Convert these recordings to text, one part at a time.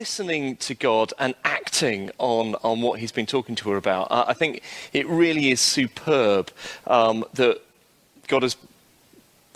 listening to God and acting on, on what He's been talking to her about. Uh, I think it really is superb um, that God has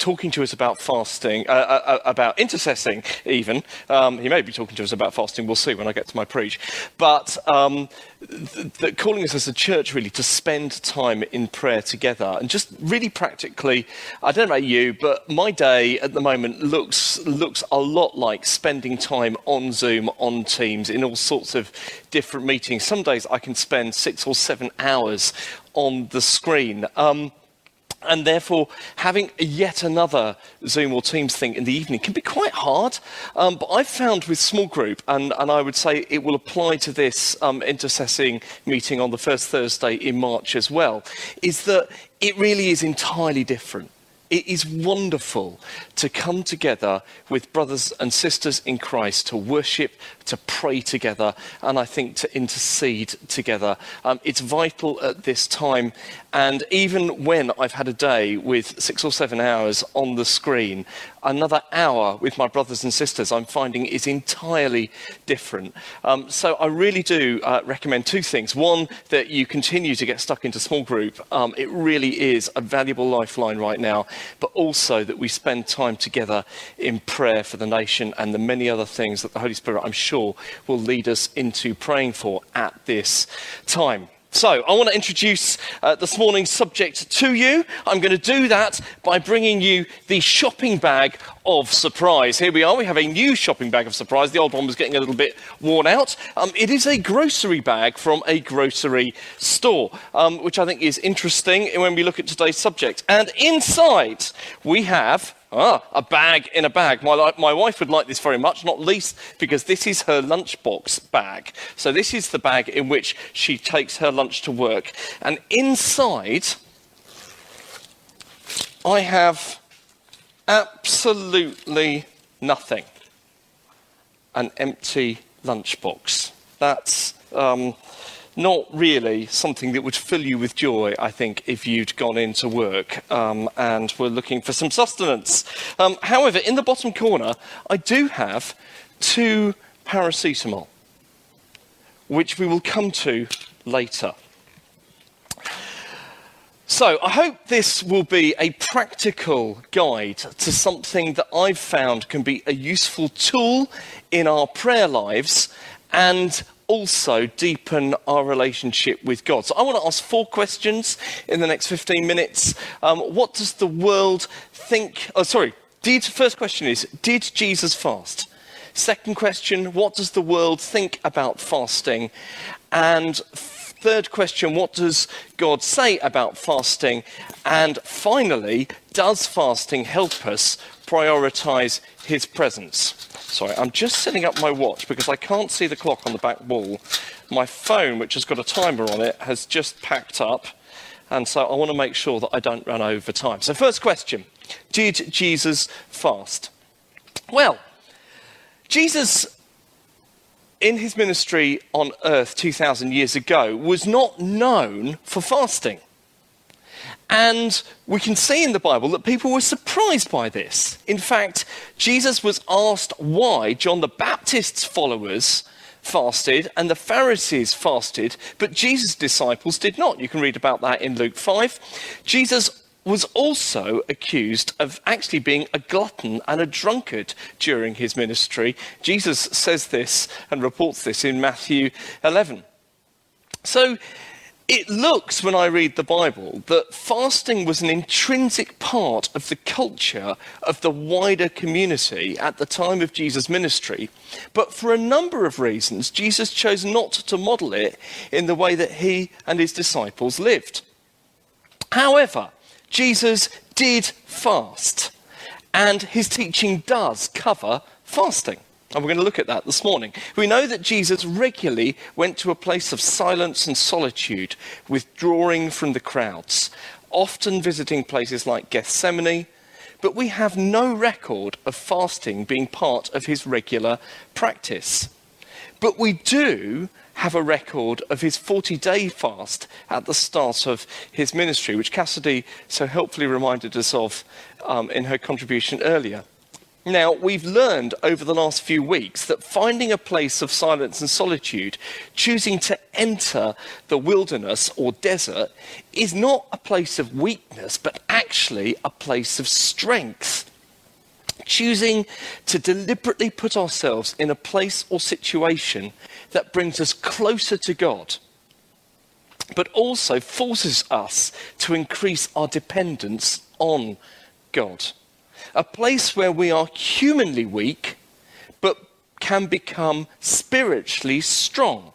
talking to us about fasting, uh, uh, uh, about intercession, even. Um, he may be talking to us about fasting, we'll see when I get to my preach. But um, th- th- calling us as a church, really, to spend time in prayer together. And just really practically, I don't know about you, but my day at the moment looks, looks a lot like spending time on Zoom, on Teams, in all sorts of different meetings. Some days I can spend six or seven hours on the screen. Um, and therefore, having yet another Zoom or Teams thing in the evening can be quite hard. Um, but I've found with small group, and, and I would say it will apply to this um, intercession meeting on the first Thursday in March as well, is that it really is entirely different. It is wonderful to come together with brothers and sisters in Christ to worship, to pray together, and I think to intercede together. Um, it's vital at this time. And even when I've had a day with six or seven hours on the screen, another hour with my brothers and sisters I'm finding is entirely different. Um, so I really do uh, recommend two things. One, that you continue to get stuck into small group. Um, it really is a valuable lifeline right now. But also that we spend time together in prayer for the nation and the many other things that the Holy Spirit, I'm sure, sure will lead us into praying for at this time. So, I want to introduce uh, this morning's subject to you. I'm going to do that by bringing you the shopping bag of surprise. Here we are. We have a new shopping bag of surprise. The old one was getting a little bit worn out. Um, it is a grocery bag from a grocery store, um, which I think is interesting when we look at today's subject. And inside, we have Ah, a bag in a bag. My, my wife would like this very much, not least because this is her lunchbox bag. So, this is the bag in which she takes her lunch to work. And inside, I have absolutely nothing an empty lunchbox. That's. Um, not really something that would fill you with joy, I think, if you'd gone into work um, and were looking for some sustenance. Um, however, in the bottom corner, I do have two paracetamol, which we will come to later. So, I hope this will be a practical guide to something that I've found can be a useful tool in our prayer lives and also deepen our relationship with God. So I want to ask four questions in the next 15 minutes. Um, what does the world think? Oh, sorry. Did, first question is Did Jesus fast? Second question What does the world think about fasting? And third question What does God say about fasting? And finally, does fasting help us prioritize his presence? Sorry, I'm just setting up my watch because I can't see the clock on the back wall. My phone, which has got a timer on it, has just packed up. And so I want to make sure that I don't run over time. So, first question Did Jesus fast? Well, Jesus, in his ministry on earth 2,000 years ago, was not known for fasting. And we can see in the Bible that people were surprised by this. In fact, Jesus was asked why John the Baptist's followers fasted and the Pharisees fasted, but Jesus' disciples did not. You can read about that in Luke 5. Jesus was also accused of actually being a glutton and a drunkard during his ministry. Jesus says this and reports this in Matthew 11. So it looks, when I read the Bible, that fasting was an intrinsic part of the culture of the wider community at the time of Jesus' ministry. But for a number of reasons, Jesus chose not to model it in the way that he and his disciples lived. However, Jesus did fast, and his teaching does cover fasting. And we're going to look at that this morning. We know that Jesus regularly went to a place of silence and solitude, withdrawing from the crowds, often visiting places like Gethsemane, but we have no record of fasting being part of his regular practice. But we do have a record of his 40 day fast at the start of his ministry, which Cassidy so helpfully reminded us of um, in her contribution earlier. Now, we've learned over the last few weeks that finding a place of silence and solitude, choosing to enter the wilderness or desert, is not a place of weakness, but actually a place of strength. Choosing to deliberately put ourselves in a place or situation that brings us closer to God, but also forces us to increase our dependence on God a place where we are humanly weak, but can become spiritually strong.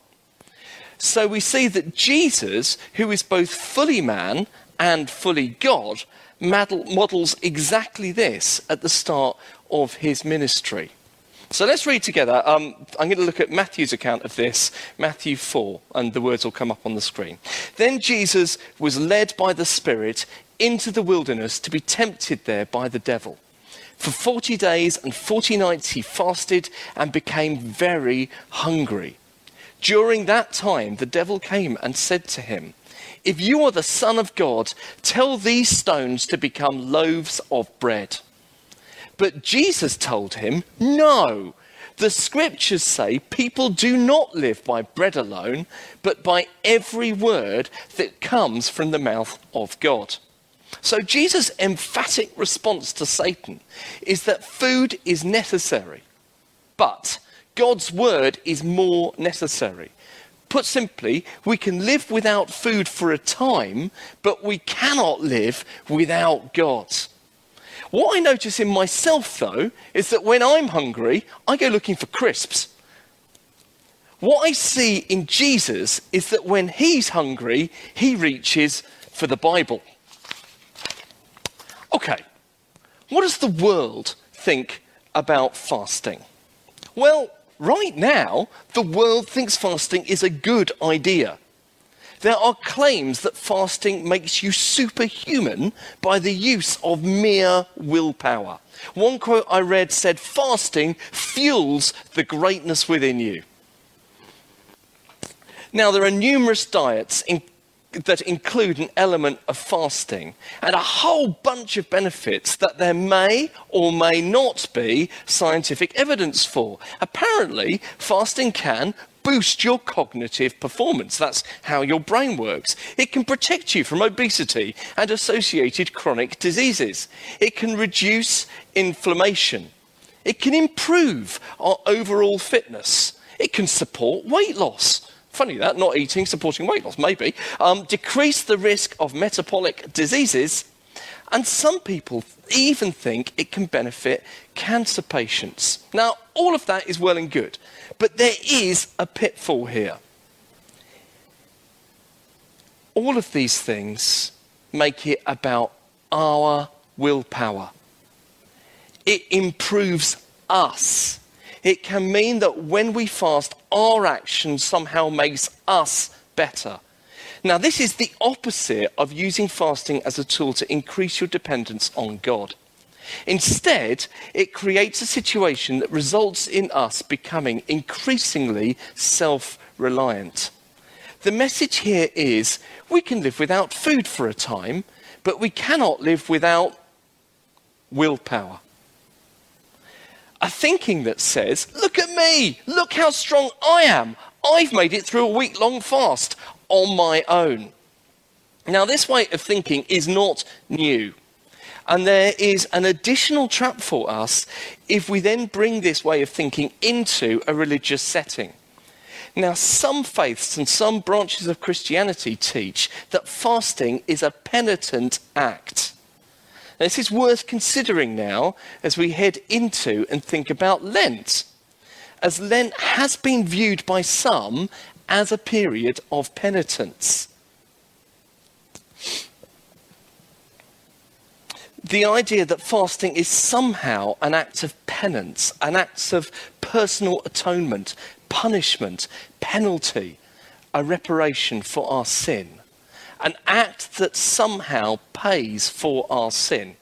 So we see that Jesus, who is both fully man and fully God, models exactly this at the start of his ministry. So let's read together. Um, I'm going to look at Matthew's account of this, Matthew 4, and the words will come up on the screen. Then Jesus was led by the Spirit into the wilderness to be tempted there by the devil. For 40 days and 40 nights he fasted and became very hungry. During that time, the devil came and said to him, If you are the Son of God, tell these stones to become loaves of bread. But Jesus told him, No. The scriptures say people do not live by bread alone, but by every word that comes from the mouth of God. So Jesus' emphatic response to Satan is that food is necessary, but God's word is more necessary. Put simply, we can live without food for a time, but we cannot live without God. What I notice in myself, though, is that when I'm hungry, I go looking for crisps. What I see in Jesus is that when he's hungry, he reaches for the Bible. Okay, what does the world think about fasting? Well, right now, the world thinks fasting is a good idea. There are claims that fasting makes you superhuman by the use of mere willpower. One quote I read said, Fasting fuels the greatness within you. Now, there are numerous diets, that include an element of fasting and a whole bunch of benefits that there may or may not be scientific evidence for. Apparently, fasting can boost your cognitive performance. That's how your brain works. It can protect you from obesity and associated chronic diseases. It can reduce inflammation. It can improve our overall fitness. It can support weight loss. Funny that, not eating, supporting weight loss, maybe. Um, decrease the risk of metabolic diseases. And some people even think it can benefit cancer patients. Now, all of that is well and good, but there is a pitfall here. All of these things make it about our willpower. It improves us it can mean that when we fast, our action somehow makes us better. Now, this is the opposite of using fasting as a tool to increase your dependence on God. Instead, it creates a situation that results in us becoming increasingly self reliant. The message here is we can live without food for a time, but we cannot live without willpower a thinking that says, Look at me, look how strong I am. I've made it through a week long fast on my own. Now, this way of thinking is not new. And there is an additional trap for us if we then bring this way of thinking into a religious setting. Now, some faiths and some branches of Christianity teach that fasting is a penitent act. This is worth considering now as we head into and think about Lent, as Lent has been viewed by some as a period of penitence. The idea that fasting is somehow an act of penance, an act of personal atonement, punishment, penalty, a reparation for our sin an act that somehow pays for our sin.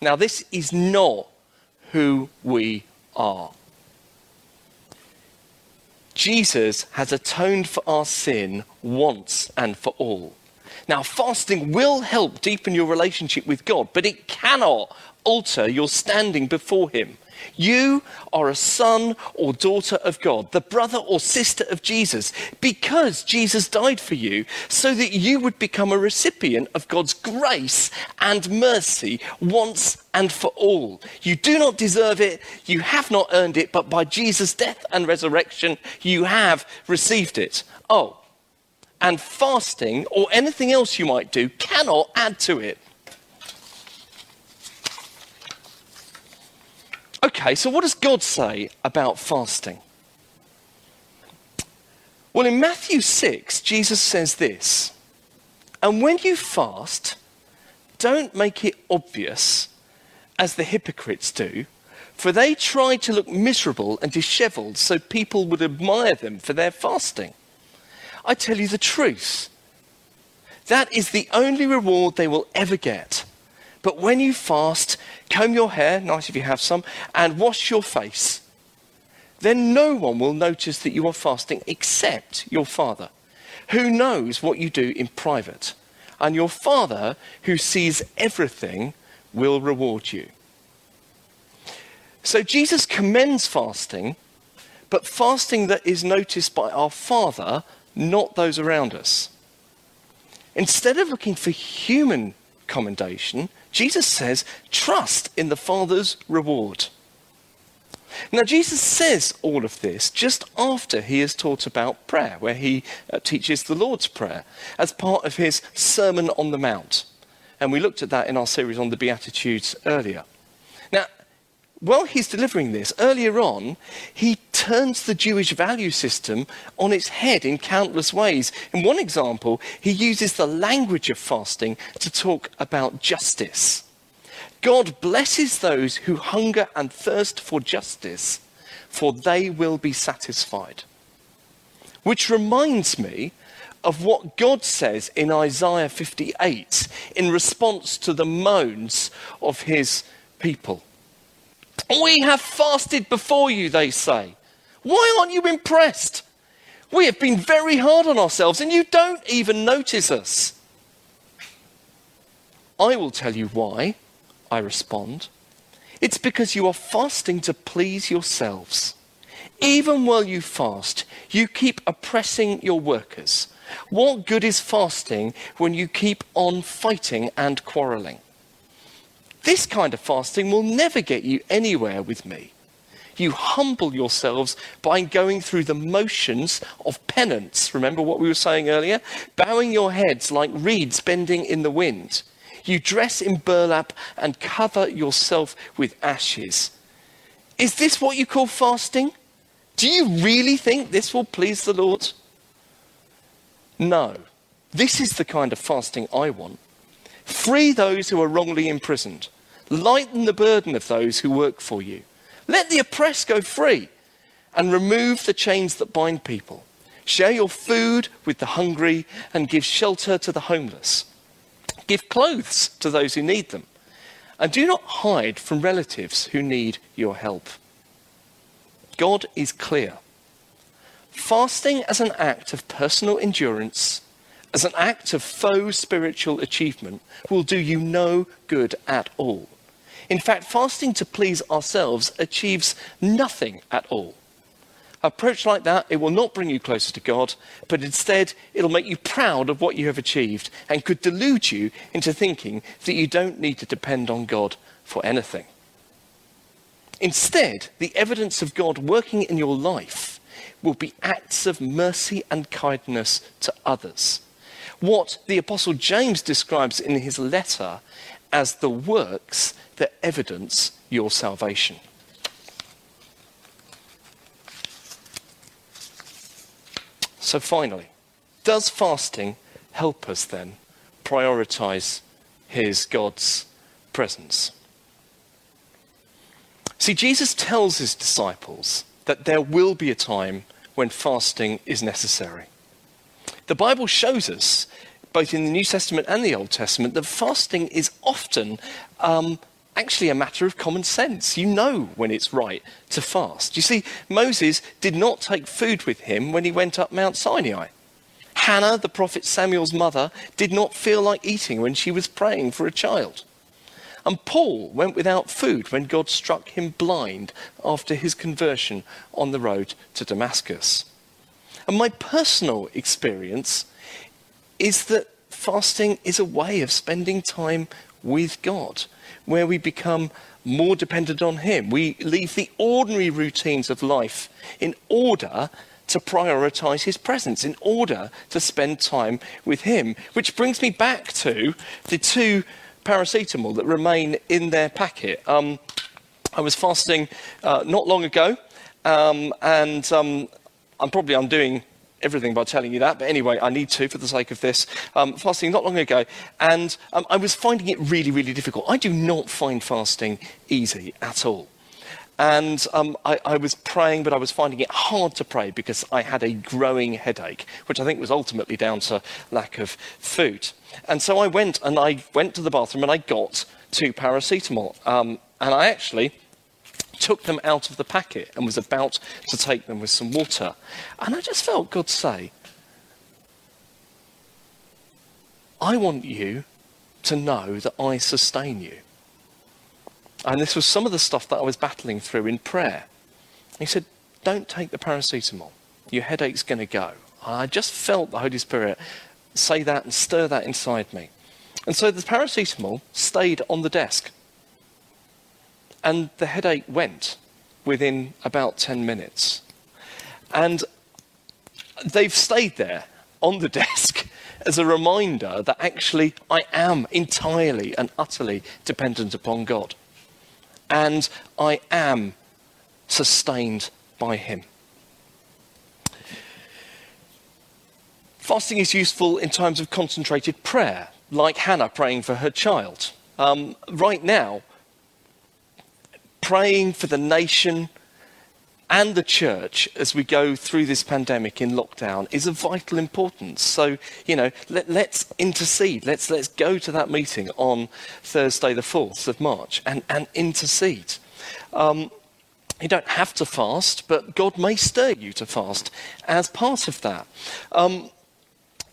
Now, this is not who we are. Jesus has atoned for our sin once and for all. Now, fasting will help deepen your relationship with God, but it cannot alter your standing before Him. You are a son or daughter of God, the brother or sister of Jesus, because Jesus died for you, so that you would become a recipient of God's grace and mercy once and for all. You do not deserve it, you have not earned it, but by Jesus' death and resurrection, you have received it. Oh, and fasting or anything else you might do cannot add to it. Okay, so what does God say about fasting? Well, in Matthew 6, Jesus says this And when you fast, don't make it obvious as the hypocrites do, for they try to look miserable and disheveled so people would admire them for their fasting. I tell you the truth. That is the only reward they will ever get. But when you fast, comb your hair, nice if you have some, and wash your face. Then no one will notice that you are fasting except your Father, who knows what you do in private. And your Father, who sees everything, will reward you. So Jesus commends fasting, but fasting that is noticed by our Father, not those around us. Instead of looking for human commendation, Jesus says, trust in the Father's reward. Now, Jesus says all of this just after he has taught about prayer, where he uh, teaches the Lord's Prayer as part of his Sermon on the Mount. And we looked at that in our series on the Beatitudes earlier. Now, while he's delivering this, earlier on, he turns the Jewish value system on its head in countless ways. In one example, he uses the language of fasting to talk about justice. God blesses those who hunger and thirst for justice, for they will be satisfied. Which reminds me of what God says in Isaiah 58 in response to the moans of his people. We have fasted before you, they say. Why aren't you impressed? We have been very hard on ourselves and you don't even notice us. I will tell you why, I respond. It's because you are fasting to please yourselves. Even while you fast, you keep oppressing your workers. What good is fasting when you keep on fighting and quarreling? This kind of fasting will never get you anywhere with me. You humble yourselves by going through the motions of penance. Remember what we were saying earlier? Bowing your heads like reeds bending in the wind. You dress in burlap and cover yourself with ashes. Is this what you call fasting? Do you really think this will please the Lord? No. This is the kind of fasting I want. Free those who are wrongly imprisoned. Lighten the burden of those who work for you. Let the oppressed go free and remove the chains that bind people. Share your food with the hungry and give shelter to the homeless. Give clothes to those who need them. And do not hide from relatives who need your help. God is clear. Fasting as an act of personal endurance as an act of faux spiritual achievement will do you no good at all. In fact, fasting to please ourselves achieves nothing at all. Approach like that, it will not bring you closer to God, but instead it'll make you proud of what you have achieved and could delude you into thinking that you don't need to depend on God for anything. Instead, the evidence of God working in your life will be acts of mercy and kindness to others what the Apostle James describes in his letter as the works that evidence your salvation. So, finally, does fasting help us then prioritize his God's presence? See, Jesus tells his disciples that there will be a time when fasting is necessary. The Bible shows us, both in the New Testament and the Old Testament, that fasting is often um, actually a matter of common sense. You know when it's right to fast. You see, Moses did not take food with him when he went up Mount Sinai. Hannah, the prophet Samuel's mother, did not feel like eating when she was praying for a child. And Paul went without food when God struck him blind after his conversion on the road to Damascus. And my personal experience is that fasting is a way of spending time with God, where we become more dependent on Him. We leave the ordinary routines of life in order to prioritize His presence, in order to spend time with Him. Which brings me back to the two paracetamol that remain in their packet. Um, I was fasting uh, not long ago, um, and um, I'm probably undoing everything by telling you that, but anyway, I need to for the sake of this. Um, fasting not long ago, and um, I was finding it really, really difficult. I do not find fasting easy at all. And um, I, I, was praying, but I was finding it hard to pray because I had a growing headache, which I think was ultimately down to lack of food. And so I went and I went to the bathroom and I got two paracetamol. Um, and I actually took them out of the packet and was about to take them with some water. And I just felt God say, I want you to know that I sustain you. And this was some of the stuff that I was battling through in prayer. He said, Don't take the paracetamol. Your headache's going to go. I just felt the Holy Spirit say that and stir that inside me. And so the paracetamol stayed on the desk. And the headache went within about 10 minutes. And they've stayed there on the desk as a reminder that actually I am entirely and utterly dependent upon God. And I am sustained by Him. Fasting is useful in times of concentrated prayer, like Hannah praying for her child. Um, right now, praying for the nation and the church as we go through this pandemic in lockdown is of vital importance. So, you know, let, us intercede. Let's, let's go to that meeting on Thursday, the 4th of March, and, and intercede. Um, you don't have to fast, but God may stir you to fast as part of that. Um,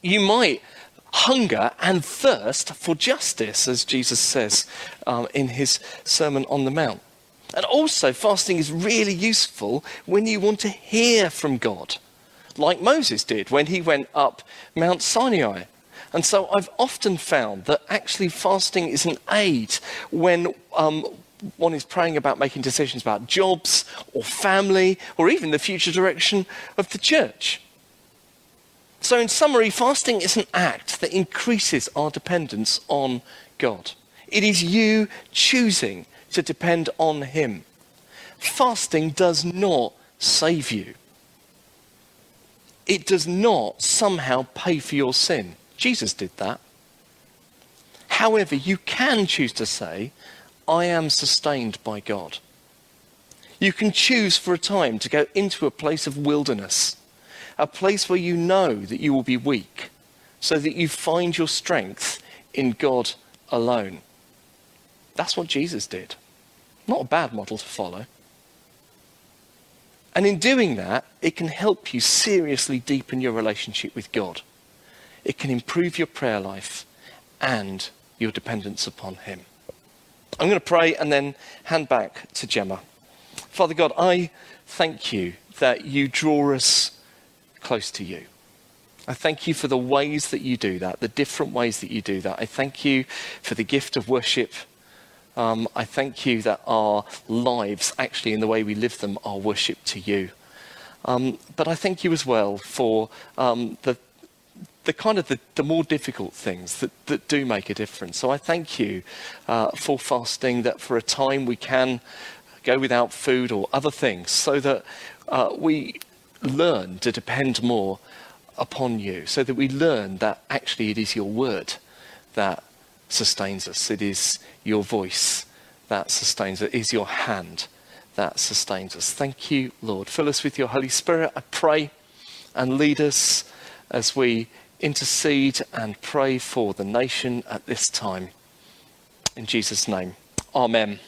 you might hunger and thirst for justice, as Jesus says um, in his Sermon on the Mount. And also, fasting is really useful when you want to hear from God, like Moses did when he went up Mount Sinai. And so I've often found that actually fasting is an aid when um, one is praying about making decisions about jobs or family or even the future direction of the church. So, in summary, fasting is an act that increases our dependence on God. It is you choosing to depend on Him. Fasting does not save you, it does not somehow pay for your sin. Jesus did that. However, you can choose to say, I am sustained by God. You can choose for a time to go into a place of wilderness, a place where you know that you will be weak, so that you find your strength in God alone. That's what Jesus did. Not a bad model to follow. And in doing that, it can help you seriously deepen your relationship with God. It can improve your prayer life and your dependence upon Him. I'm going to pray and then hand back to Gemma. Father God, I thank you that you draw us close to you. I thank you for the ways that you do that, the different ways that you do that. I thank you for the gift of worship um, I thank you that our lives, actually, in the way we live them, are worship to you. Um, but I thank you as well for um, the, the kind of the, the, more difficult things that, that do make a difference. So I thank you uh, for fasting, that for a time we can go without food or other things, so that uh, we learn to depend more upon you, so that we learn that actually it is your word that sustains us. It is your voice that sustains us. It is your hand that sustains us. Thank you, Lord. Fill us with your Holy Spirit, I pray, and lead us as we intercede and pray for the nation at this time. In Jesus' name, Amen.